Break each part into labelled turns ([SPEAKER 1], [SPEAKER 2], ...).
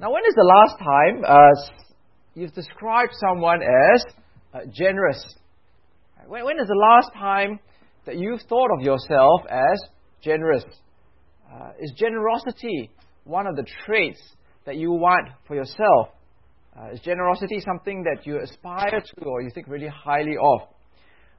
[SPEAKER 1] Now, when is the last time uh, you've described someone as uh, generous? When, when is the last time that you've thought of yourself as generous? Uh, is generosity one of the traits that you want for yourself? Uh, is generosity something that you aspire to or you think really highly of?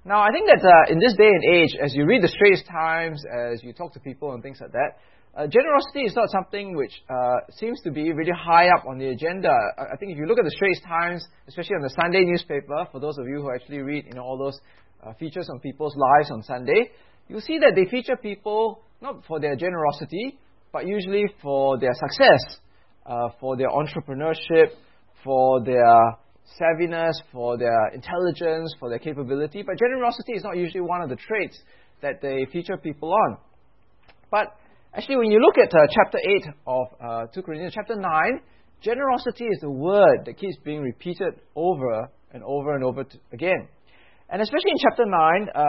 [SPEAKER 1] Now, I think that uh, in this day and age, as you read the Straits Times, as you talk to people and things like that, uh, generosity is not something which uh, seems to be really high up on the agenda. I, I think if you look at the Straits Times, especially on the Sunday newspaper, for those of you who actually read you know, all those uh, features on people's lives on Sunday, you'll see that they feature people not for their generosity, but usually for their success, uh, for their entrepreneurship, for their savviness, for their intelligence, for their capability. But generosity is not usually one of the traits that they feature people on. But actually, when you look at uh, chapter 8 of uh, 2 Corinthians, chapter 9, generosity is the word that keeps being repeated over and over and over again. And especially in chapter 9, uh,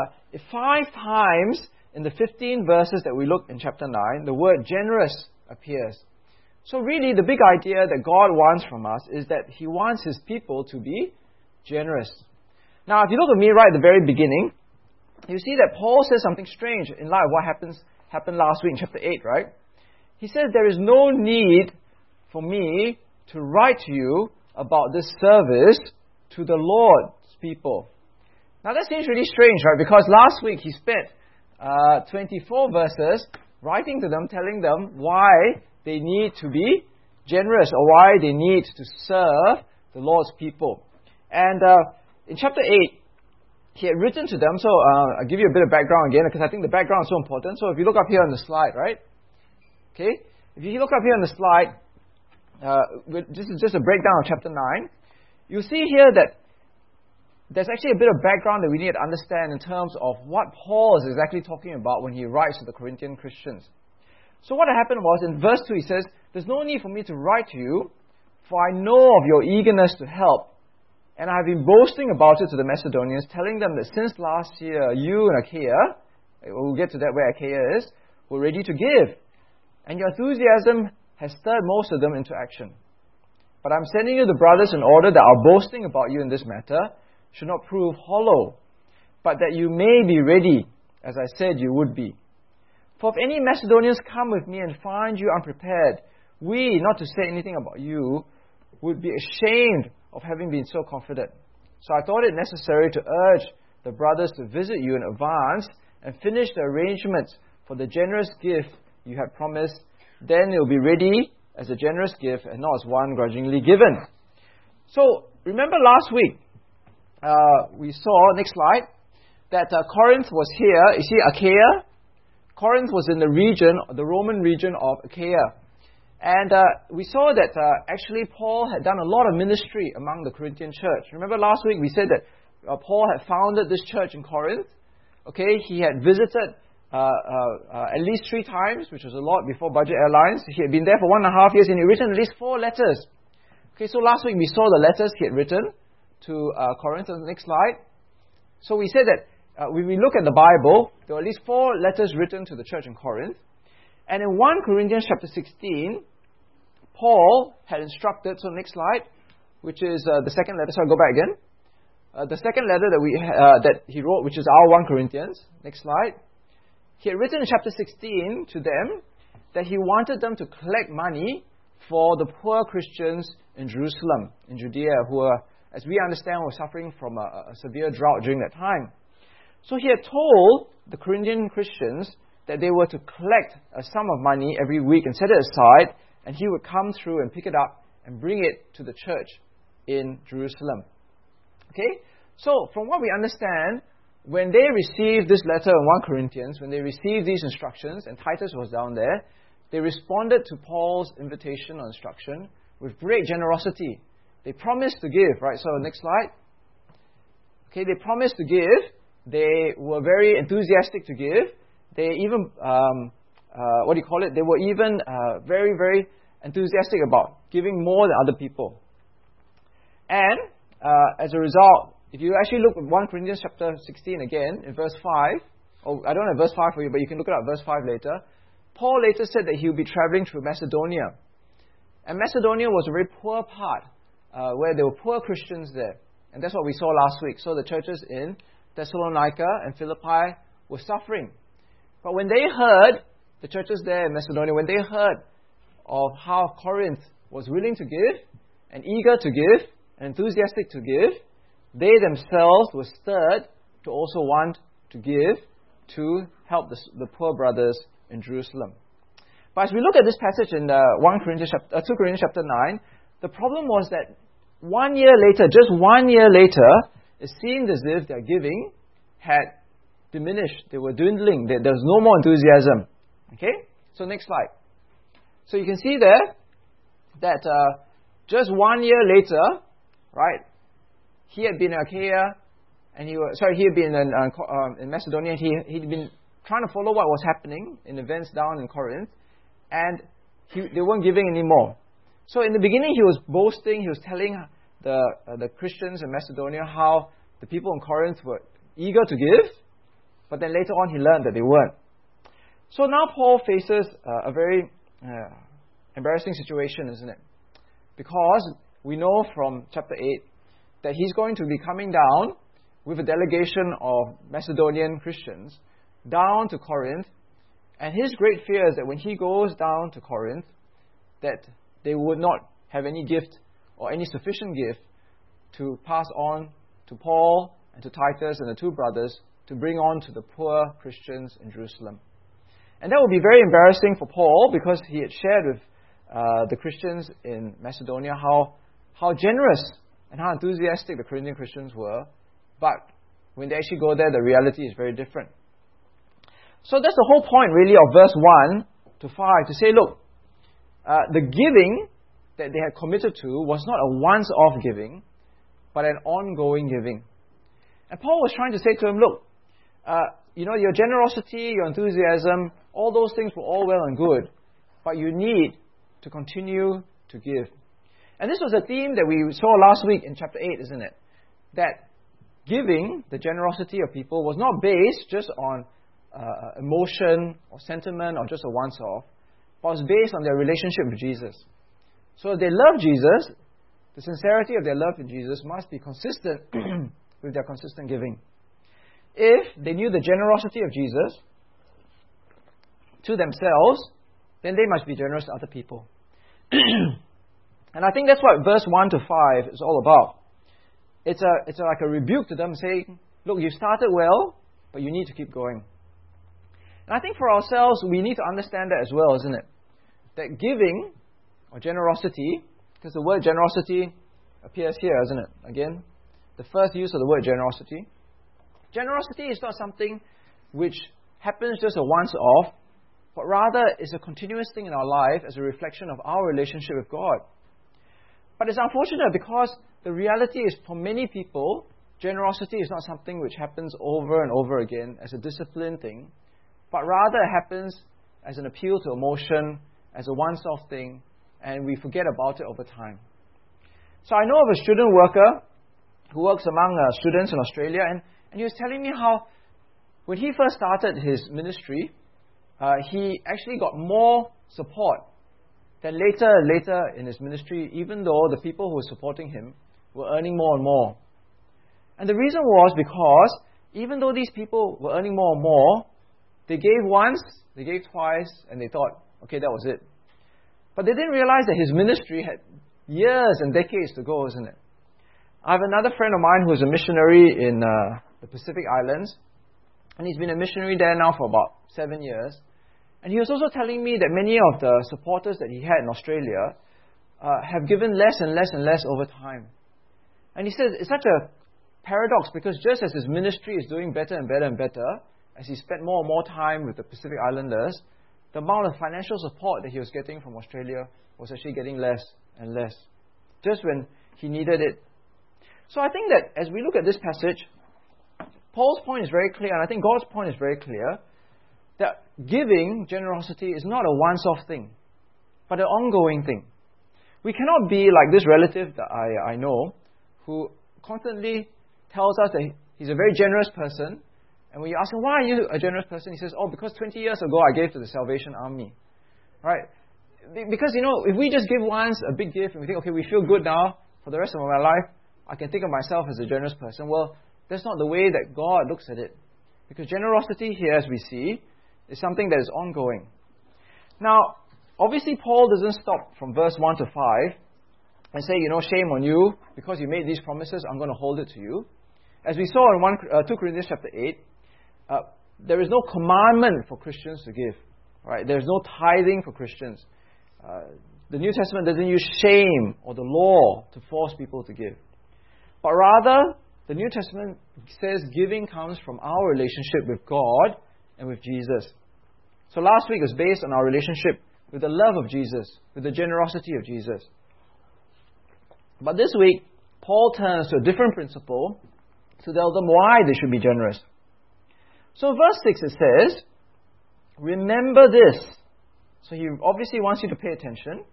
[SPEAKER 1] five times in the 15 verses that we look in chapter 9, the word generous appears. So, really, the big idea that God wants from us is that He wants His people to be generous. Now, if you look at me right at the very beginning, you see that Paul says something strange in light of what happens, happened last week in chapter 8, right? He says, There is no need for me to write to you about this service to the Lord's people. Now, that seems really strange, right? Because last week he spent uh, 24 verses writing to them, telling them why they need to be generous or why they need to serve the Lord's people. And uh, in chapter 8, he had written to them, so uh, I'll give you a bit of background again because I think the background is so important. So if you look up here on the slide, right? Okay? If you look up here on the slide, uh, this is just a breakdown of chapter 9. You see here that there's actually a bit of background that we need to understand in terms of what Paul is exactly talking about when he writes to the Corinthian Christians. So what happened was in verse 2 he says, There's no need for me to write to you, for I know of your eagerness to help. And I have been boasting about it to the Macedonians, telling them that since last year you and Achaia, we'll get to that where Achaia is, were ready to give. And your enthusiasm has stirred most of them into action. But I'm sending you the brothers in order that our boasting about you in this matter should not prove hollow, but that you may be ready, as I said you would be. For if any Macedonians come with me and find you unprepared, we, not to say anything about you, would be ashamed of having been so confident. So I thought it necessary to urge the brothers to visit you in advance and finish the arrangements for the generous gift you had promised. Then it will be ready as a generous gift and not as one grudgingly given. So remember last week, uh, we saw, next slide, that uh, Corinth was here. You see Achaia? Corinth was in the region, the Roman region of Achaia. And uh, we saw that uh, actually Paul had done a lot of ministry among the Corinthian church. Remember last week we said that uh, Paul had founded this church in Corinth. Okay, he had visited uh, uh, uh, at least three times, which was a lot before Budget Airlines. He had been there for one and a half years and he had written at least four letters. Okay, so last week we saw the letters he had written to Corinth on the next slide. So we said that when we look at the Bible, there are at least four letters written to the church in Corinth. And in 1 Corinthians chapter 16, Paul had instructed, so next slide, which is uh, the second letter. So I'll go back again. Uh, the second letter that, we, uh, that he wrote, which is our 1 Corinthians. Next slide. He had written in chapter 16 to them that he wanted them to collect money for the poor Christians in Jerusalem, in Judea, who were, as we understand, were suffering from a, a severe drought during that time. So he had told the Corinthian Christians that they were to collect a sum of money every week and set it aside, and he would come through and pick it up and bring it to the church in Jerusalem. Okay? So, from what we understand, when they received this letter in 1 Corinthians, when they received these instructions, and Titus was down there, they responded to Paul's invitation or instruction with great generosity. They promised to give, right? So, next slide. Okay, they promised to give, they were very enthusiastic to give. They even, um, uh, what do you call it? They were even uh, very, very enthusiastic about giving more than other people. And uh, as a result, if you actually look at 1 Corinthians chapter 16 again, in verse 5, oh, I don't have verse 5 for you, but you can look it up verse 5 later. Paul later said that he would be traveling through Macedonia. And Macedonia was a very poor part, uh, where there were poor Christians there. And that's what we saw last week. So the churches in Thessalonica and Philippi were suffering. But when they heard, the churches there in Macedonia, when they heard of how Corinth was willing to give and eager to give and enthusiastic to give, they themselves were stirred to also want to give to help the, the poor brothers in Jerusalem. But as we look at this passage in uh, 1 Corinthians, uh, 2 Corinthians chapter 9, the problem was that one year later, just one year later, it seemed as if their giving had diminished. They were dwindling. There, there was no more enthusiasm. Okay? So next slide. So you can see there that uh, just one year later, right, he had been in Achaia, and he was, sorry, he had been in, uh, um, in Macedonia, he, he'd been trying to follow what was happening in events down in Corinth, and he, they weren't giving anymore. So in the beginning, he was boasting, he was telling the, uh, the Christians in Macedonia how the people in Corinth were eager to give, but then later on he learned that they weren't. So now Paul faces uh, a very uh, embarrassing situation, isn't it? Because we know from chapter 8 that he's going to be coming down with a delegation of Macedonian Christians down to Corinth. And his great fear is that when he goes down to Corinth, that they would not have any gift or any sufficient gift to pass on to Paul and to Titus and the two brothers to bring on to the poor Christians in Jerusalem. And that would be very embarrassing for Paul because he had shared with uh, the Christians in Macedonia how, how generous and how enthusiastic the Corinthian Christians were. But when they actually go there, the reality is very different. So that's the whole point, really, of verse 1 to 5 to say, look, uh, the giving that they had committed to was not a once off giving, but an ongoing giving. And Paul was trying to say to him, look, uh, you know, your generosity, your enthusiasm, all those things were all well and good, but you need to continue to give. And this was a theme that we saw last week in chapter 8, isn't it? That giving, the generosity of people, was not based just on uh, emotion or sentiment or just a once off, but was based on their relationship with Jesus. So if they love Jesus, the sincerity of their love for Jesus must be consistent with their consistent giving. If they knew the generosity of Jesus to themselves, then they must be generous to other people. and I think that's what verse 1 to 5 is all about. It's, a, it's a, like a rebuke to them saying, Look, you started well, but you need to keep going. And I think for ourselves, we need to understand that as well, isn't it? That giving or generosity, because the word generosity appears here, isn't it? Again, the first use of the word generosity. Generosity is not something which happens just a once off, but rather is a continuous thing in our life as a reflection of our relationship with God. But it's unfortunate because the reality is for many people, generosity is not something which happens over and over again as a discipline thing, but rather it happens as an appeal to emotion, as a once off thing, and we forget about it over time. So I know of a student worker who works among uh, students in Australia, and, and he was telling me how when he first started his ministry, uh, he actually got more support than later later in his ministry, even though the people who were supporting him were earning more and more. And the reason was because even though these people were earning more and more, they gave once, they gave twice, and they thought, okay, that was it. But they didn't realize that his ministry had years and decades to go, isn't it? I have another friend of mine who is a missionary in uh, the Pacific Islands, and he's been a missionary there now for about seven years. And he was also telling me that many of the supporters that he had in Australia uh, have given less and less and less over time. And he said it's such a paradox because just as his ministry is doing better and better and better, as he spent more and more time with the Pacific Islanders, the amount of financial support that he was getting from Australia was actually getting less and less, just when he needed it. So I think that as we look at this passage, Paul's point is very clear, and I think God's point is very clear that giving, generosity, is not a once off thing, but an ongoing thing. We cannot be like this relative that I, I know who constantly tells us that he's a very generous person, and when you ask him, why are you a generous person? He says, oh, because 20 years ago I gave to the Salvation Army. Right? because, you know, if we just give once a big gift and we think, okay, we feel good now for the rest of my life, I can think of myself as a generous person. Well, that's not the way that God looks at it. Because generosity here, as we see, is something that is ongoing. Now, obviously, Paul doesn't stop from verse 1 to 5 and say, you know, shame on you, because you made these promises, I'm going to hold it to you. As we saw in 1, uh, 2 Corinthians chapter 8, uh, there is no commandment for Christians to give. Right? There's no tithing for Christians. Uh, the New Testament doesn't use shame or the law to force people to give. But rather, the New Testament says giving comes from our relationship with God and with Jesus. So last week was based on our relationship with the love of Jesus, with the generosity of Jesus. But this week, Paul turns to a different principle to tell them why they should be generous. So, verse 6 it says, Remember this. So, he obviously wants you to pay attention.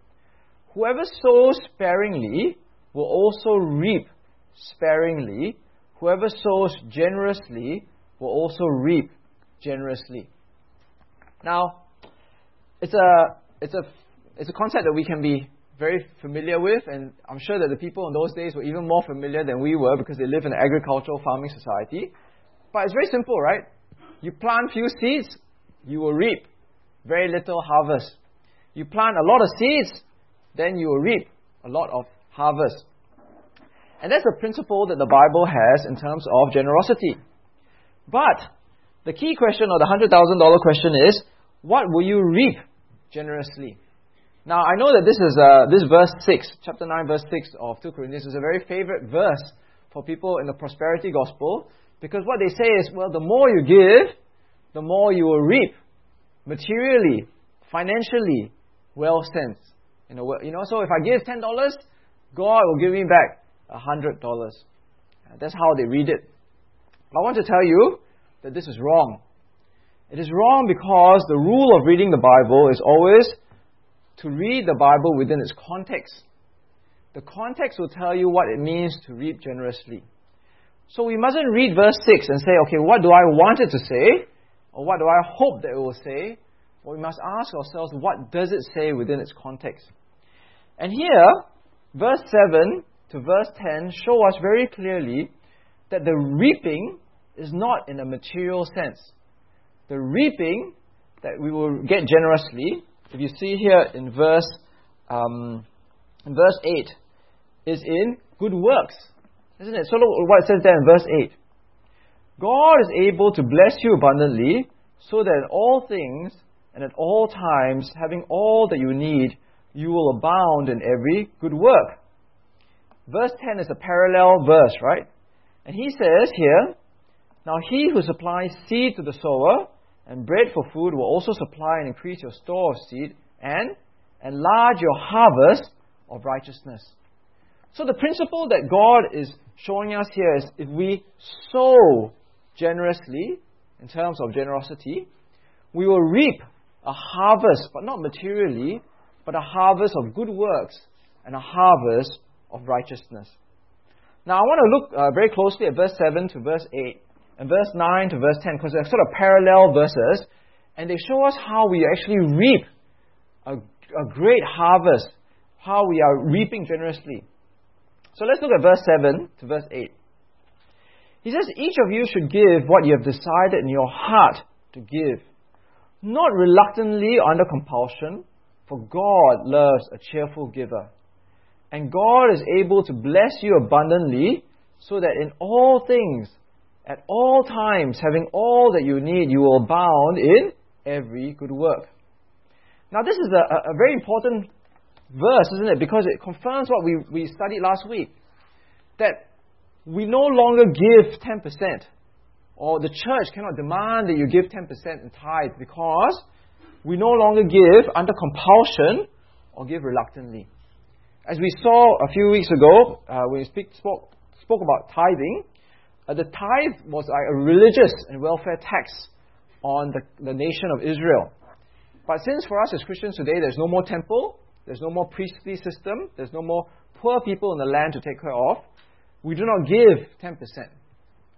[SPEAKER 1] Whoever sows sparingly will also reap sparingly. Whoever sows generously will also reap generously. Now, it's a, it's a, it's a concept that we can be very familiar with, and I'm sure that the people in those days were even more familiar than we were because they live in an agricultural farming society. But it's very simple, right? You plant few seeds, you will reap very little harvest. You plant a lot of seeds, then you will reap a lot of harvest. And that's the principle that the Bible has in terms of generosity. But the key question or the $100,000 question is what will you reap generously? Now, I know that this is uh, this verse 6, chapter 9, verse 6 of 2 Corinthians is a very favorite verse for people in the prosperity gospel because what they say is, well, the more you give, the more you will reap materially, financially, well sense. You know, you know, so if I give $10, God will give me back $100. That's how they read it. I want to tell you that this is wrong. It is wrong because the rule of reading the Bible is always to read the Bible within its context. The context will tell you what it means to reap generously. So we mustn't read verse 6 and say, okay, what do I want it to say? Or what do I hope that it will say? Well, we must ask ourselves, what does it say within its context? And here, verse 7 to verse 10 show us very clearly that the reaping is not in a material sense. The reaping that we will get generously if you see here in verse, um, in verse 8, is in good works. Isn't it? So look what it says there in verse 8. God is able to bless you abundantly, so that in all things and at all times, having all that you need, you will abound in every good work. Verse 10 is a parallel verse, right? And he says here, Now he who supplies seed to the sower and bread for food will also supply and increase your store of seed and enlarge your harvest of righteousness. So the principle that God is showing us here is if we sow generously, in terms of generosity, we will reap a harvest, but not materially, but a harvest of good works and a harvest of righteousness. Now I want to look uh, very closely at verse 7 to verse 8 and verse 9 to verse 10 because they're sort of parallel verses and they show us how we actually reap a, a great harvest, how we are reaping generously. So let's look at verse 7 to verse 8. He says, Each of you should give what you have decided in your heart to give, not reluctantly or under compulsion, for God loves a cheerful giver. And God is able to bless you abundantly, so that in all things at all times, having all that you need, you will abound in every good work. Now, this is a, a very important verse, isn't it? Because it confirms what we, we studied last week that we no longer give 10%, or the church cannot demand that you give 10% in tithe because we no longer give under compulsion or give reluctantly. As we saw a few weeks ago, uh, when we speak, spoke, spoke about tithing, uh, the tithe was like a religious and welfare tax on the, the nation of Israel. But since for us as Christians today, there's no more temple, there's no more priestly system, there's no more poor people in the land to take care of, we do not give 10%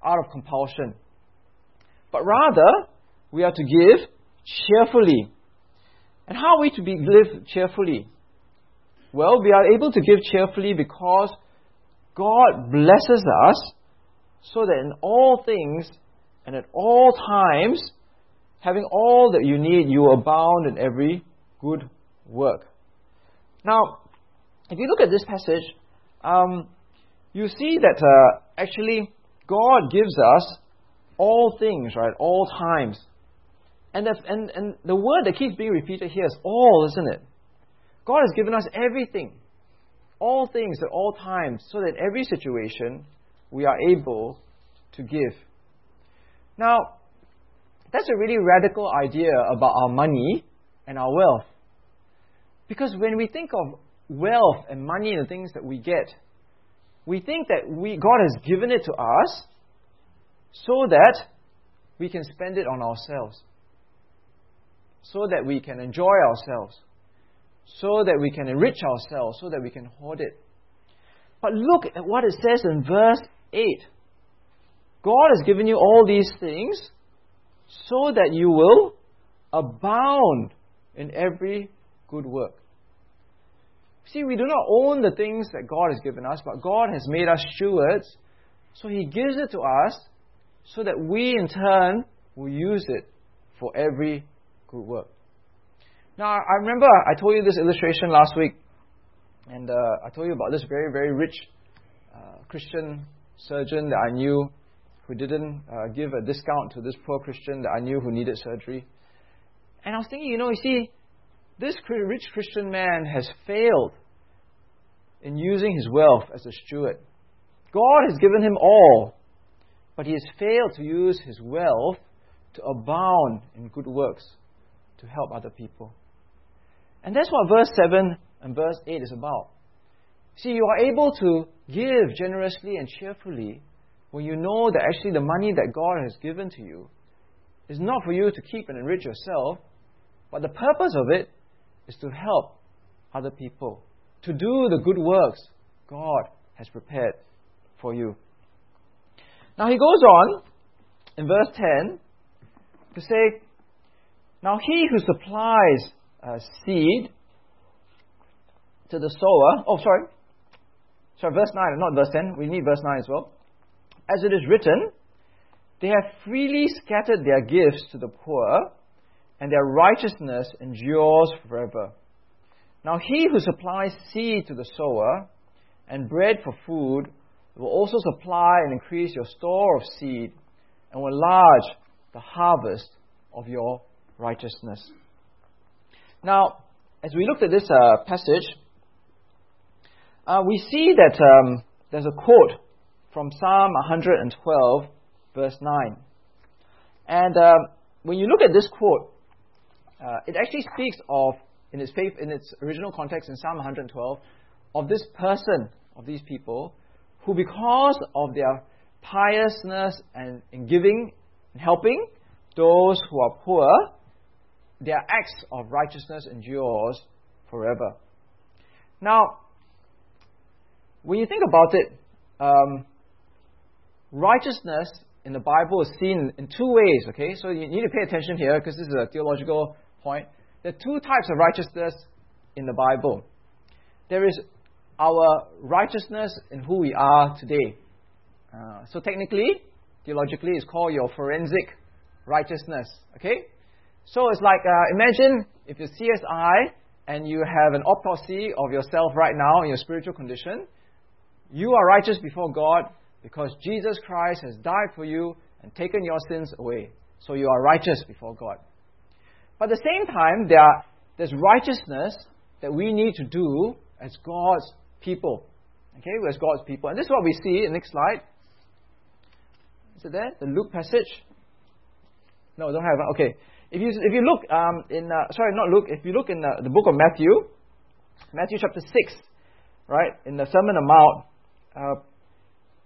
[SPEAKER 1] out of compulsion. But rather, we are to give cheerfully. And how are we to be, live cheerfully? Well, we are able to give cheerfully because God blesses us so that in all things and at all times, having all that you need, you abound in every good work. Now, if you look at this passage, um, you see that uh, actually God gives us all things, right? All times. And, and, and the word that keeps being repeated here is all, isn't it? God has given us everything, all things at all times, so that every situation we are able to give. Now, that's a really radical idea about our money and our wealth. Because when we think of wealth and money and the things that we get, we think that we, God has given it to us so that we can spend it on ourselves, so that we can enjoy ourselves, so that we can enrich ourselves, so that we can hoard it. But look at what it says in verse 8. God has given you all these things so that you will abound in every good work. See, we do not own the things that God has given us, but God has made us stewards, so He gives it to us so that we in turn will use it for every good work. Now, I remember I told you this illustration last week, and uh, I told you about this very, very rich uh, Christian surgeon that I knew who didn't uh, give a discount to this poor Christian that I knew who needed surgery. And I was thinking, you know, you see, this rich Christian man has failed in using his wealth as a steward. God has given him all, but he has failed to use his wealth to abound in good works to help other people. And that's what verse 7 and verse 8 is about. See, you are able to give generously and cheerfully when you know that actually the money that God has given to you is not for you to keep and enrich yourself, but the purpose of it is to help other people, to do the good works God has prepared for you. Now he goes on in verse 10 to say, Now he who supplies uh, seed to the sower, oh, sorry, sorry, verse 9, not verse 10, we need verse 9 as well. As it is written, they have freely scattered their gifts to the poor, and their righteousness endures forever. Now he who supplies seed to the sower and bread for food will also supply and increase your store of seed and will enlarge the harvest of your righteousness. Now, as we looked at this uh, passage, uh, we see that um, there's a quote from Psalm 112, verse 9. And uh, when you look at this quote, uh, it actually speaks of, in its, faith, in its original context in Psalm 112, of this person, of these people, who, because of their piousness and in giving and helping those who are poor, their acts of righteousness endures forever. Now, when you think about it, um, righteousness in the Bible is seen in two ways, okay? So you need to pay attention here because this is a theological point. There are two types of righteousness in the Bible. There is our righteousness in who we are today. Uh, so technically, theologically, it's called your forensic righteousness. Okay? So it's like uh, imagine if you're CSI and you have an autopsy of yourself right now in your spiritual condition. You are righteous before God because Jesus Christ has died for you and taken your sins away. So you are righteous before God. But at the same time, there are, there's righteousness that we need to do as God's people. Okay, as God's people. And this is what we see in the next slide. Is it there? The Luke passage? No, don't have. Okay. If you, if you look um, in, uh, sorry, not Luke, if you look in the, the book of Matthew, Matthew chapter 6, right, in the Sermon on Mount, uh,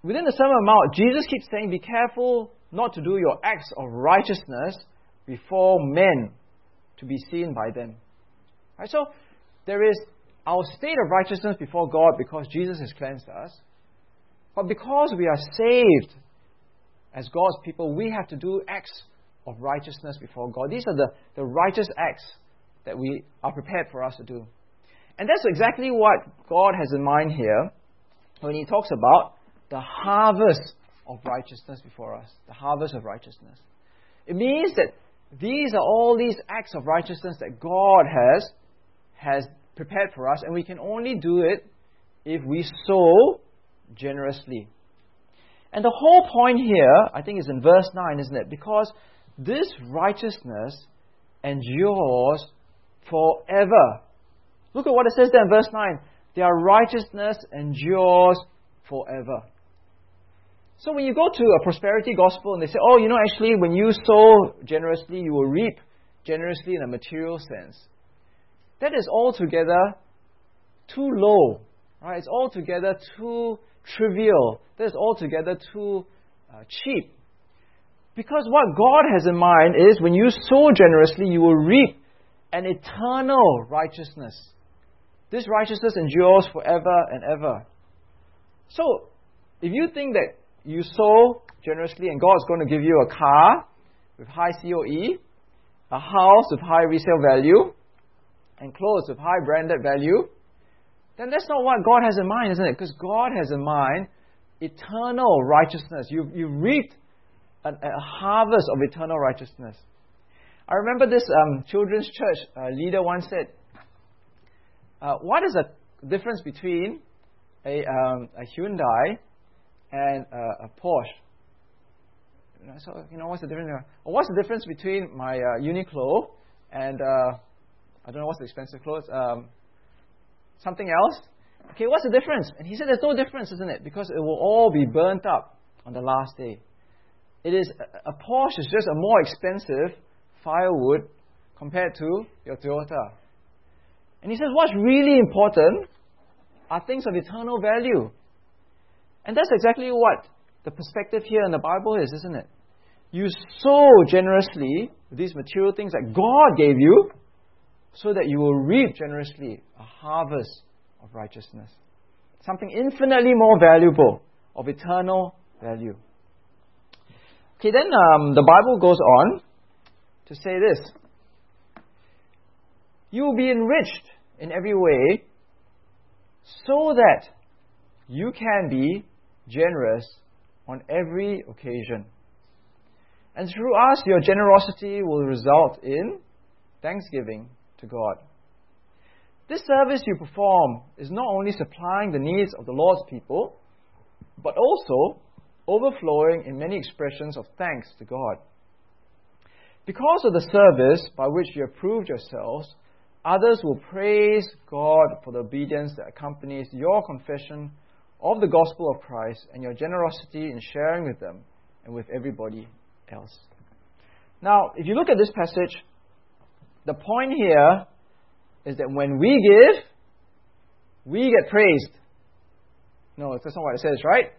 [SPEAKER 1] within the Sermon on Mount, Jesus keeps saying, Be careful not to do your acts of righteousness before men to be seen by them. Right? So, there is our state of righteousness before God because Jesus has cleansed us. But because we are saved as God's people, we have to do acts of righteousness before God. These are the, the righteous acts that we are prepared for us to do. And that's exactly what God has in mind here when He talks about the harvest of righteousness before us. The harvest of righteousness. It means that these are all these acts of righteousness that God has, has prepared for us, and we can only do it if we sow generously. And the whole point here, I think, is in verse 9, isn't it? Because this righteousness endures forever. Look at what it says there in verse 9. Their righteousness endures forever. So when you go to a prosperity gospel and they say, oh, you know, actually, when you sow generously, you will reap generously in a material sense. That is altogether too low. Right? It's altogether too trivial. That is altogether too uh, cheap. Because what God has in mind is when you sow generously, you will reap an eternal righteousness. This righteousness endures forever and ever. So, if you think that you sow generously and God's going to give you a car with high COE, a house with high resale value, and clothes with high branded value, then that's not what God has in mind, isn't it? Because God has in mind eternal righteousness. You, you reaped a, a harvest of eternal righteousness. I remember this um, children's church uh, leader once said, uh, What is the difference between a, um, a Hyundai and uh, a Porsche? So, you know, what's the difference? Or what's the difference between my uh, Uniqlo and, uh, I don't know what's the expensive clothes, um, something else? Okay, what's the difference? And he said, There's no difference, isn't it? Because it will all be burnt up on the last day. It is a Porsche is just a more expensive firewood compared to your Toyota. And he says, what's really important are things of eternal value. And that's exactly what the perspective here in the Bible is, isn't it? You sow generously these material things that God gave you so that you will reap generously a harvest of righteousness. Something infinitely more valuable, of eternal value. Okay, then um, the Bible goes on to say this You will be enriched in every way so that you can be generous on every occasion. And through us, your generosity will result in thanksgiving to God. This service you perform is not only supplying the needs of the Lord's people, but also overflowing in many expressions of thanks to God. Because of the service by which you have proved yourselves, others will praise God for the obedience that accompanies your confession of the gospel of Christ and your generosity in sharing with them and with everybody else. Now, if you look at this passage, the point here is that when we give, we get praised. No, that's not what it says, right?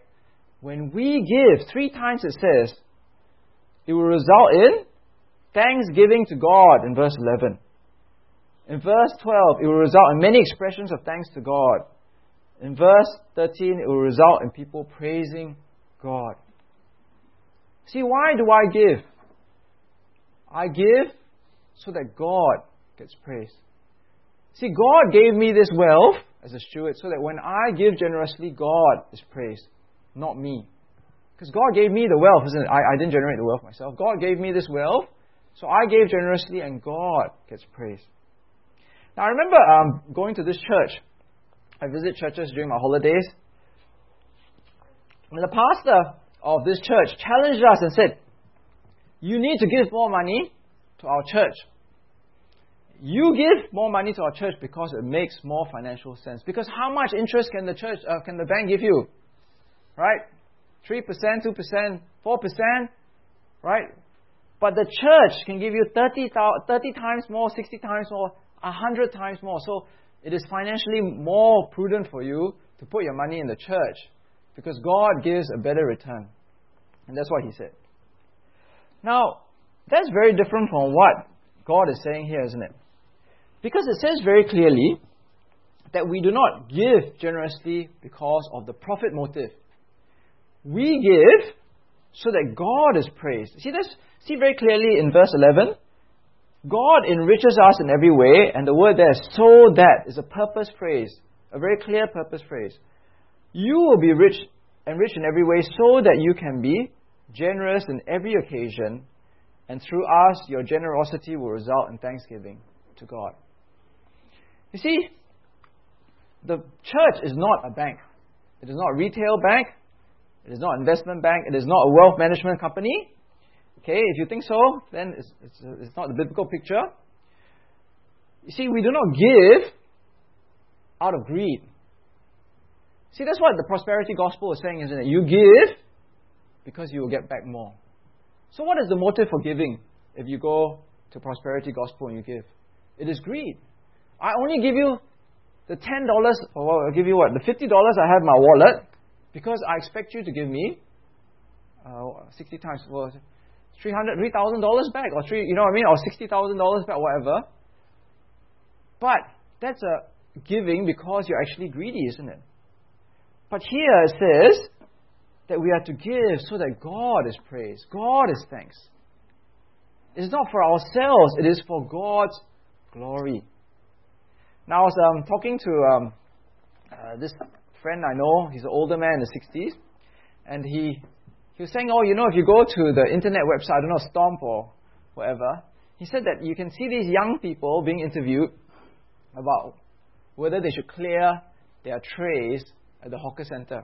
[SPEAKER 1] When we give, three times it says, it will result in thanksgiving to God in verse 11. In verse 12, it will result in many expressions of thanks to God. In verse 13, it will result in people praising God. See, why do I give? I give so that God gets praised. See, God gave me this wealth as a steward so that when I give generously, God is praised, not me. Because God gave me the wealth, isn't it? I, I didn't generate the wealth myself. God gave me this wealth so I gave generously, and God gets praise. Now, I remember um, going to this church. I visit churches during my holidays. And the pastor of this church challenged us and said, You need to give more money to our church. You give more money to our church because it makes more financial sense. Because how much interest can the church, uh, can the bank give you? Right? 3%, 2%, 4%? Right? But the church can give you 30, 30 times more, 60 times more, 100 times more. So it is financially more prudent for you to put your money in the church because God gives a better return. And that's what he said. Now, that's very different from what God is saying here, isn't it? Because it says very clearly that we do not give generously because of the profit motive. We give so that God is praised. See this? See very clearly in verse 11. God enriches us in every way, and the word there, so that, is a purpose phrase, a very clear purpose phrase. You will be rich, enriched in every way, so that you can be generous in every occasion, and through us, your generosity will result in thanksgiving to God. You see, the church is not a bank. It is not a retail bank. It is not an investment bank. It is not a wealth management company. Okay, if you think so, then it's, it's, it's not the biblical picture. You see, we do not give out of greed. See, that's what the prosperity gospel is saying, isn't it? You give because you will get back more. So, what is the motive for giving if you go to prosperity gospel and you give? It is greed. I only give you the ten dollars, or I'll give you what the fifty dollars I have in my wallet because I expect you to give me uh, sixty times well, three hundred, three thousand dollars back, or three, you know what I mean, or sixty thousand dollars back, whatever. But that's a giving because you're actually greedy, isn't it? But here it says that we are to give so that God is praised, God is thanks. It's not for ourselves, it is for God's glory. Now, I was um, talking to um, uh, this friend I know, he's an older man in the 60s, and he, he was saying, Oh, you know, if you go to the internet website, I don't know, Stomp or whatever, he said that you can see these young people being interviewed about whether they should clear their trays at the hawker center.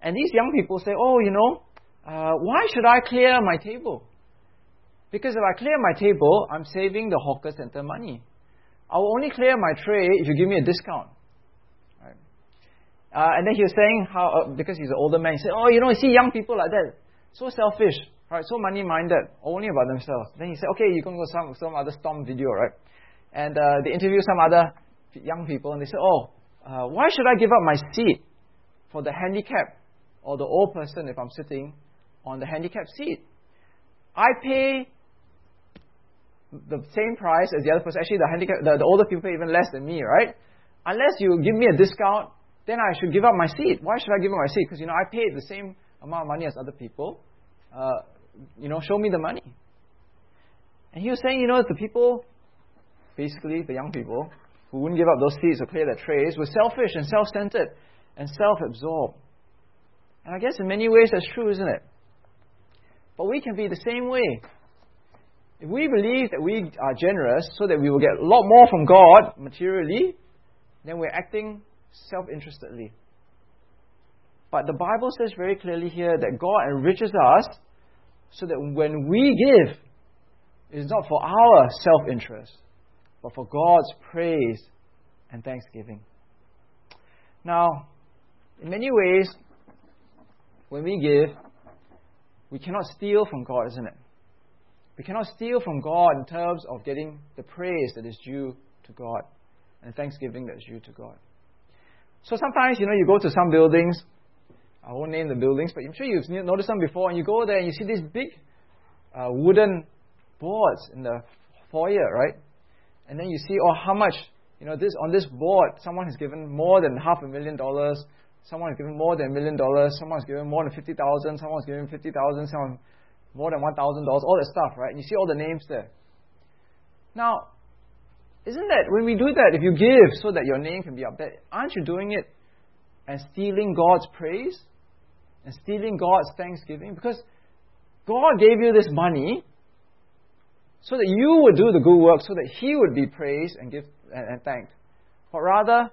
[SPEAKER 1] And these young people say, Oh, you know, uh, why should I clear my table? Because if I clear my table, I'm saving the hawker center money. I will only clear my tray if you give me a discount. Uh, and then he was saying how, uh, because he's an older man, he said, Oh, you know, you see young people like that, so selfish, right? So money minded, only about themselves. Then he said, Okay, you can go some, some other Stomp video, right? And uh, they interviewed some other young people, and they said, Oh, uh, why should I give up my seat for the handicapped or the old person if I'm sitting on the handicapped seat? I pay the same price as the other person. Actually, the handicap, the, the older people pay even less than me, right? Unless you give me a discount, then I should give up my seat. Why should I give up my seat? Because you know I paid the same amount of money as other people. Uh, you know, show me the money. And he was saying, you know, the people, basically the young people, who wouldn't give up those seats or clear their trays, were selfish and self-centered and self-absorbed. And I guess in many ways that's true, isn't it? But we can be the same way. If we believe that we are generous so that we will get a lot more from God materially, then we're acting self interestedly. But the Bible says very clearly here that God enriches us so that when we give, it is not for our self interest, but for God's praise and thanksgiving. Now, in many ways, when we give, we cannot steal from God, isn't it? We cannot steal from God in terms of getting the praise that is due to God and thanksgiving that is due to God. So sometimes, you know, you go to some buildings, I won't name the buildings, but I'm sure you've noticed them before, and you go there and you see these big uh, wooden boards in the foyer, right? And then you see, oh, how much, you know, this on this board, someone has given more than half a million dollars, someone has given more than a million dollars, someone has given more than 50,000, someone has given 50,000, someone more than $1,000, all that stuff, right? And you see all the names there. Now, isn't that, when we do that, if you give so that your name can be up there, aren't you doing it and stealing God's praise? And stealing God's thanksgiving? Because God gave you this money so that you would do the good work, so that He would be praised and, give, and, and thanked. But rather,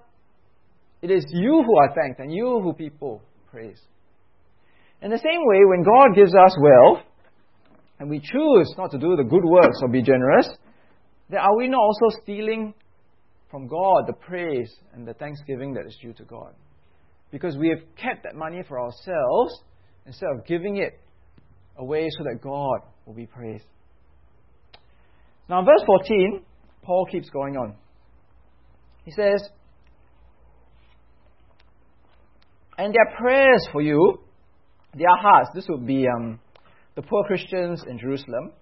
[SPEAKER 1] it is you who are thanked and you who people praise. In the same way, when God gives us wealth, and we choose not to do the good works or be generous, are we not also stealing from God the praise and the thanksgiving that is due to God? Because we have kept that money for ourselves instead of giving it away so that God will be praised. Now, verse 14, Paul keeps going on. He says, And their prayers for you, their hearts, this would be um, the poor Christians in Jerusalem,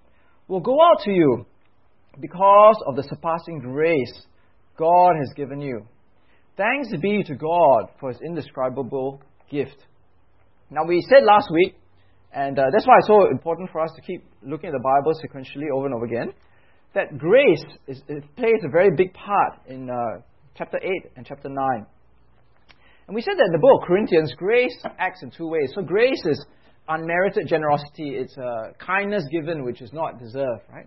[SPEAKER 1] will go out to you because of the surpassing grace God has given you. Thanks be to God for his indescribable gift. Now, we said last week, and uh, that's why it's so important for us to keep looking at the Bible sequentially over and over again, that grace is, plays a very big part in uh, chapter 8 and chapter 9. And we said that in the book of Corinthians, grace acts in two ways. So grace is unmerited generosity, it's uh, kindness given which is not deserved, right?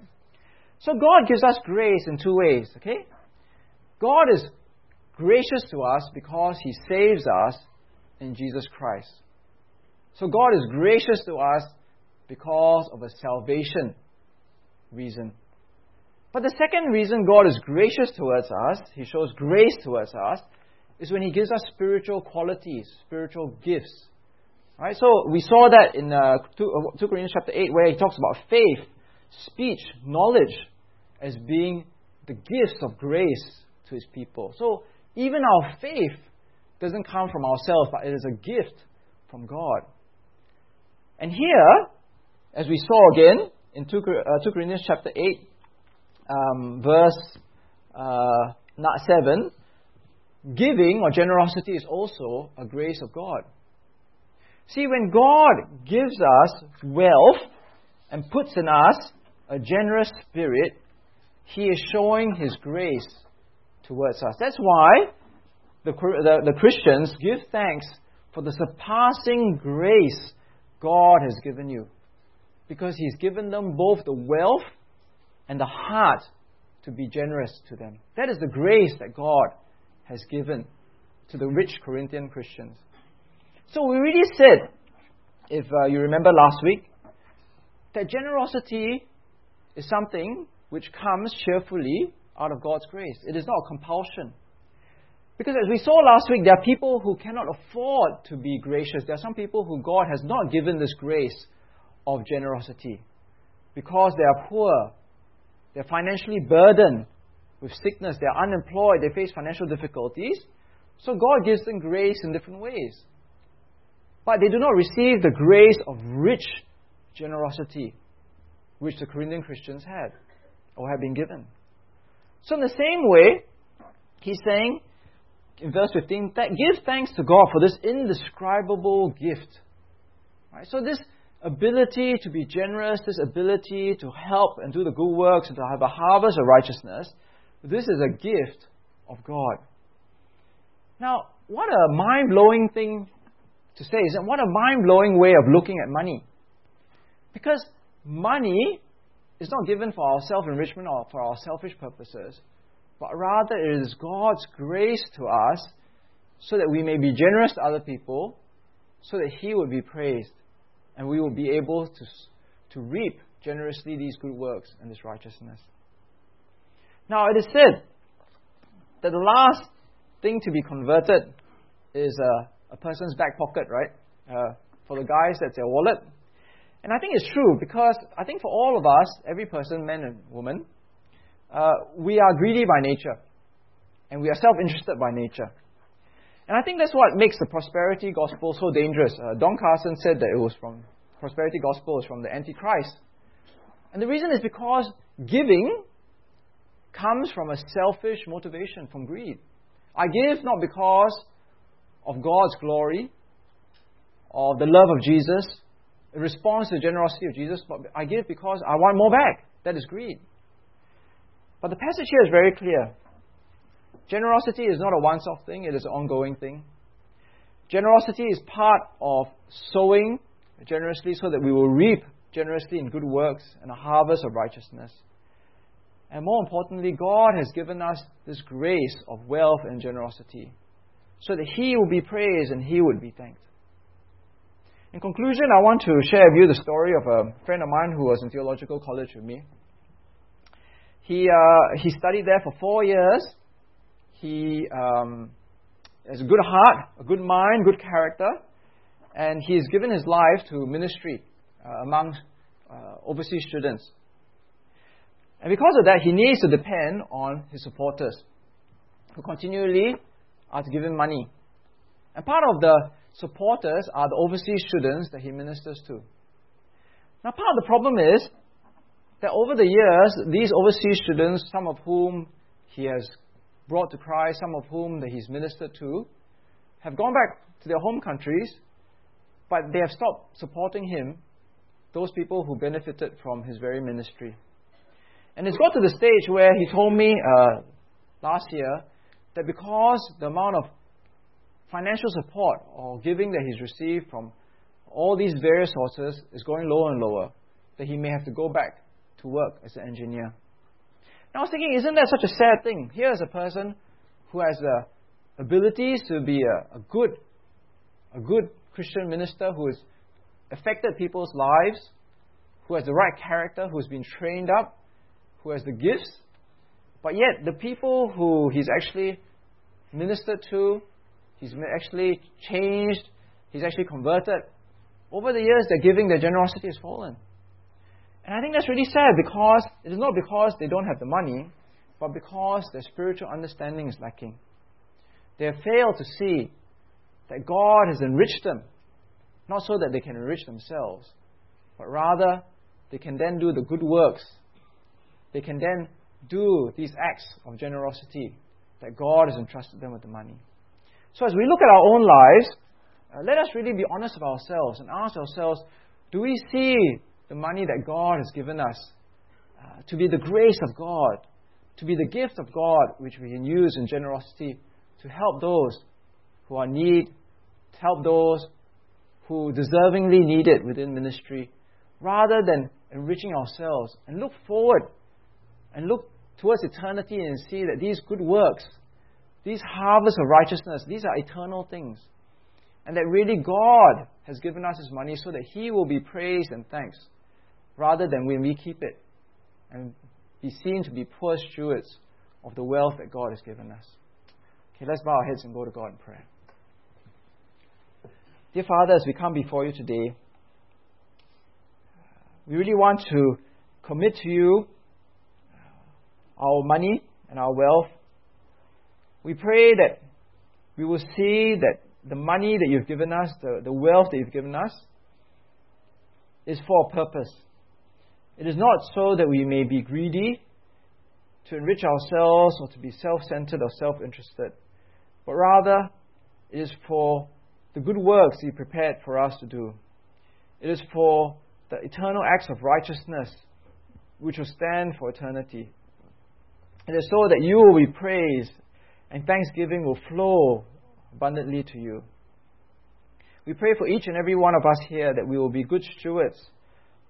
[SPEAKER 1] So God gives us grace in two ways, okay? God is gracious to us because He saves us in Jesus Christ. So God is gracious to us because of a salvation reason. But the second reason God is gracious towards us, He shows grace towards us, is when He gives us spiritual qualities, spiritual gifts. Right? So we saw that in uh, 2, 2 uh, Corinthians chapter 8, where He talks about faith, speech, knowledge as being the gifts of grace to His people. So even our faith doesn't come from ourselves, but it is a gift from God. And here, as we saw again in 2, uh, 2 Corinthians chapter 8, um, verse uh, 7, giving or generosity is also a grace of God. See, when God gives us wealth and puts in us a generous spirit, He is showing His grace towards us. That's why the, the, the Christians give thanks for the surpassing grace God has given you. Because He's given them both the wealth and the heart to be generous to them. That is the grace that God has given to the rich Corinthian Christians. So we really said, if uh, you remember last week, that generosity is something which comes cheerfully out of God's grace. It is not a compulsion. Because as we saw last week, there are people who cannot afford to be gracious. There are some people who God has not given this grace of generosity because they are poor, they're financially burdened with sickness, they're unemployed, they face financial difficulties. So God gives them grace in different ways. But they do not receive the grace of rich generosity which the Corinthian Christians had or have been given. So, in the same way, he's saying in verse 15 that give thanks to God for this indescribable gift. Right? So, this ability to be generous, this ability to help and do the good works and to have a harvest of righteousness, this is a gift of God. Now, what a mind blowing thing to say is that what a mind blowing way of looking at money. Because money is not given for our self enrichment or for our selfish purposes, but rather it is God's grace to us so that we may be generous to other people, so that He would be praised and we will be able to, to reap generously these good works and this righteousness. Now, it is said that the last thing to be converted is a, a person's back pocket, right? Uh, for the guys, that's their wallet. And I think it's true because I think for all of us, every person, man and woman, uh, we are greedy by nature. And we are self interested by nature. And I think that's what makes the prosperity gospel so dangerous. Uh, Don Carson said that it was from prosperity gospel is from the Antichrist. And the reason is because giving comes from a selfish motivation, from greed. I give not because of God's glory or the love of Jesus, in response to the generosity of Jesus, but I give because I want more back. That is greed. But the passage here is very clear. Generosity is not a once off thing, it is an ongoing thing. Generosity is part of sowing generously so that we will reap generously in good works and a harvest of righteousness. And more importantly, God has given us this grace of wealth and generosity so that He will be praised and He would be thanked. In conclusion, I want to share with you the story of a friend of mine who was in theological college with me. He, uh, he studied there for four years he um, has a good heart, a good mind, good character, and he has given his life to ministry uh, among uh, overseas students. And because of that, he needs to depend on his supporters who continually are to give him money. And part of the supporters are the overseas students that he ministers to. Now, part of the problem is that over the years, these overseas students, some of whom he has brought to Christ, some of whom that he's ministered to, have gone back to their home countries, but they have stopped supporting him, those people who benefited from his very ministry. And it's got to the stage where he told me uh, last year that because the amount of financial support or giving that he's received from all these various sources is going lower and lower, that he may have to go back to work as an engineer. And I was thinking, isn't that such a sad thing? Here is a person who has the abilities to be a, a good, a good Christian minister who has affected people's lives, who has the right character, who has been trained up, who has the gifts, but yet the people who he's actually ministered to, he's actually changed, he's actually converted, over the years their giving, their generosity has fallen. And I think that's really sad because it is not because they don't have the money, but because their spiritual understanding is lacking. They have failed to see that God has enriched them, not so that they can enrich themselves, but rather they can then do the good works. They can then do these acts of generosity that God has entrusted them with the money. So as we look at our own lives, uh, let us really be honest with ourselves and ask ourselves do we see the money that God has given us uh, to be the grace of God, to be the gift of God which we can use in generosity to help those who are in need, to help those who deservingly need it within ministry, rather than enriching ourselves and look forward and look towards eternity and see that these good works, these harvests of righteousness, these are eternal things. And that really God has given us His money so that He will be praised and thanks, rather than when we keep it and be seen to be poor stewards of the wealth that God has given us. Okay, let's bow our heads and go to God in prayer. Dear Father, as we come before you today, we really want to commit to you our money and our wealth. We pray that we will see that the money that you've given us, the, the wealth that you've given us, is for a purpose. It is not so that we may be greedy, to enrich ourselves, or to be self centered or self interested, but rather it is for the good works you prepared for us to do. It is for the eternal acts of righteousness which will stand for eternity. It is so that you will be praised and thanksgiving will flow abundantly to you. We pray for each and every one of us here that we will be good stewards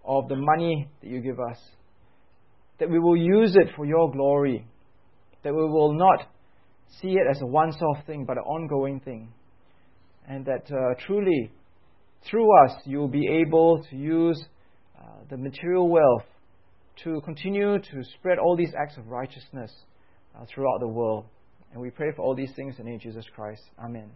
[SPEAKER 1] of the money that you give us, that we will use it for your glory, that we will not see it as a once off thing but an ongoing thing, and that uh, truly through us you will be able to use uh, the material wealth to continue to spread all these acts of righteousness uh, throughout the world. And we pray for all these things in the name of Jesus Christ. Amen.